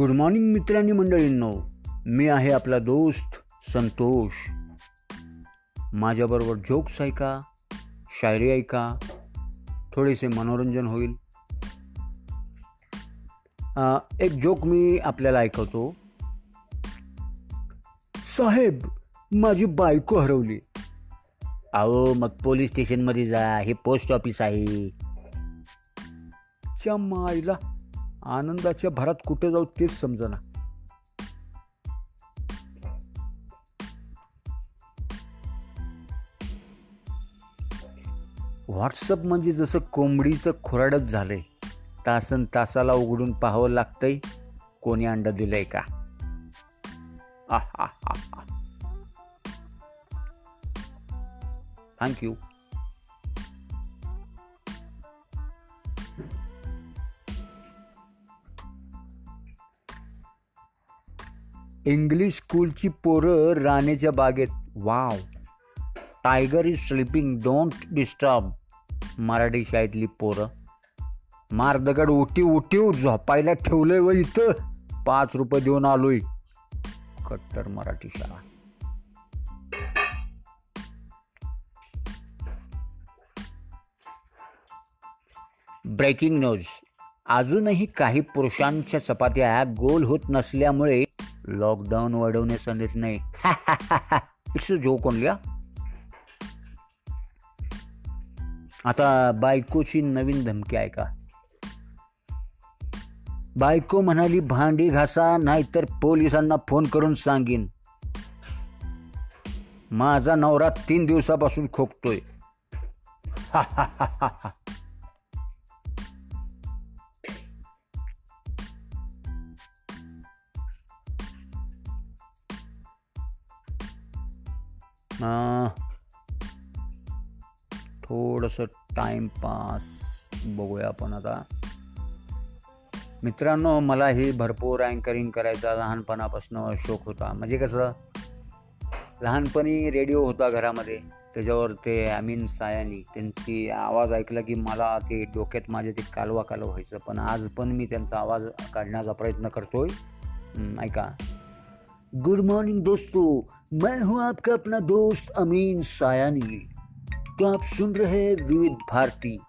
Good morning मित्रांनी मंडळींनो. मी आहे आपला दोस्त संतोष. माझ्याबरोबर जोक्स ऐका शायरी ऐका थोडेसे मनोरंजन होईल. एक जोक मी आपल्याला ऐकवतो. साहेब माझी बायको हरवली. अहो मग पोलीस स्टेशनमध्ये जा हे पोस्ट ऑफिस आहे. च्या मायला. आनंदाच्या भरात कुठे जाऊ तेच समजना. व्हॉट्सअप म्हणजे जसं कोंबडीचं खुराडच झालंय तासन तासाला उघडून पाहावं लागतंय कोणी अंडा दिलंय का? थँक्यू इंग्लिश स्कूलची पोरं राणेच्या बागेत. Wow tiger is sleeping don't disturb Marathi शाळेतली पोरं. मार दगड उठी उठीव झोपायला ठेवलंय व इथं. पाच रुपये देऊन आलोय. कट्टर मराठी शाळा. ब्रेकिंग न्यूज अजूनही काही पुरुषांच्या चपात्या गोल होत नसल्यामुळे लॉकडाऊन वाढवण्याचा निर्णय इट्स जोक ओनली आता बायकोची नवीन धमकी आहे का बायको म्हणाली भांडी घासा नाहीतर पोलिसांना फोन करून सांगीन. माझा नवरा तीन दिवसापासून खोकतोय. थोडंसं टाईमपास बघूया आपण आता. मित्रांनो मला ही भरपूर अँकरिंग करायचा लहानपणापासून शौक होता. म्हणजे कसं लहानपणी रेडिओ होता घरामध्ये. त्याच्यावर ते अमीन सायानी त्यांची आवाज ऐकला की मला ते डोक्यात माझे ते कालवा कालव व्हायचं. पण आज पण मी त्यांचा आवाज काढण्याचा प्रयत्न करतोय. ऐका. गुड मॉर्निंग दोस्तों। मैं हूं आपका अपना दोस्त अमीन सायानी। तो आप सुन रहे हैं विविध भारती।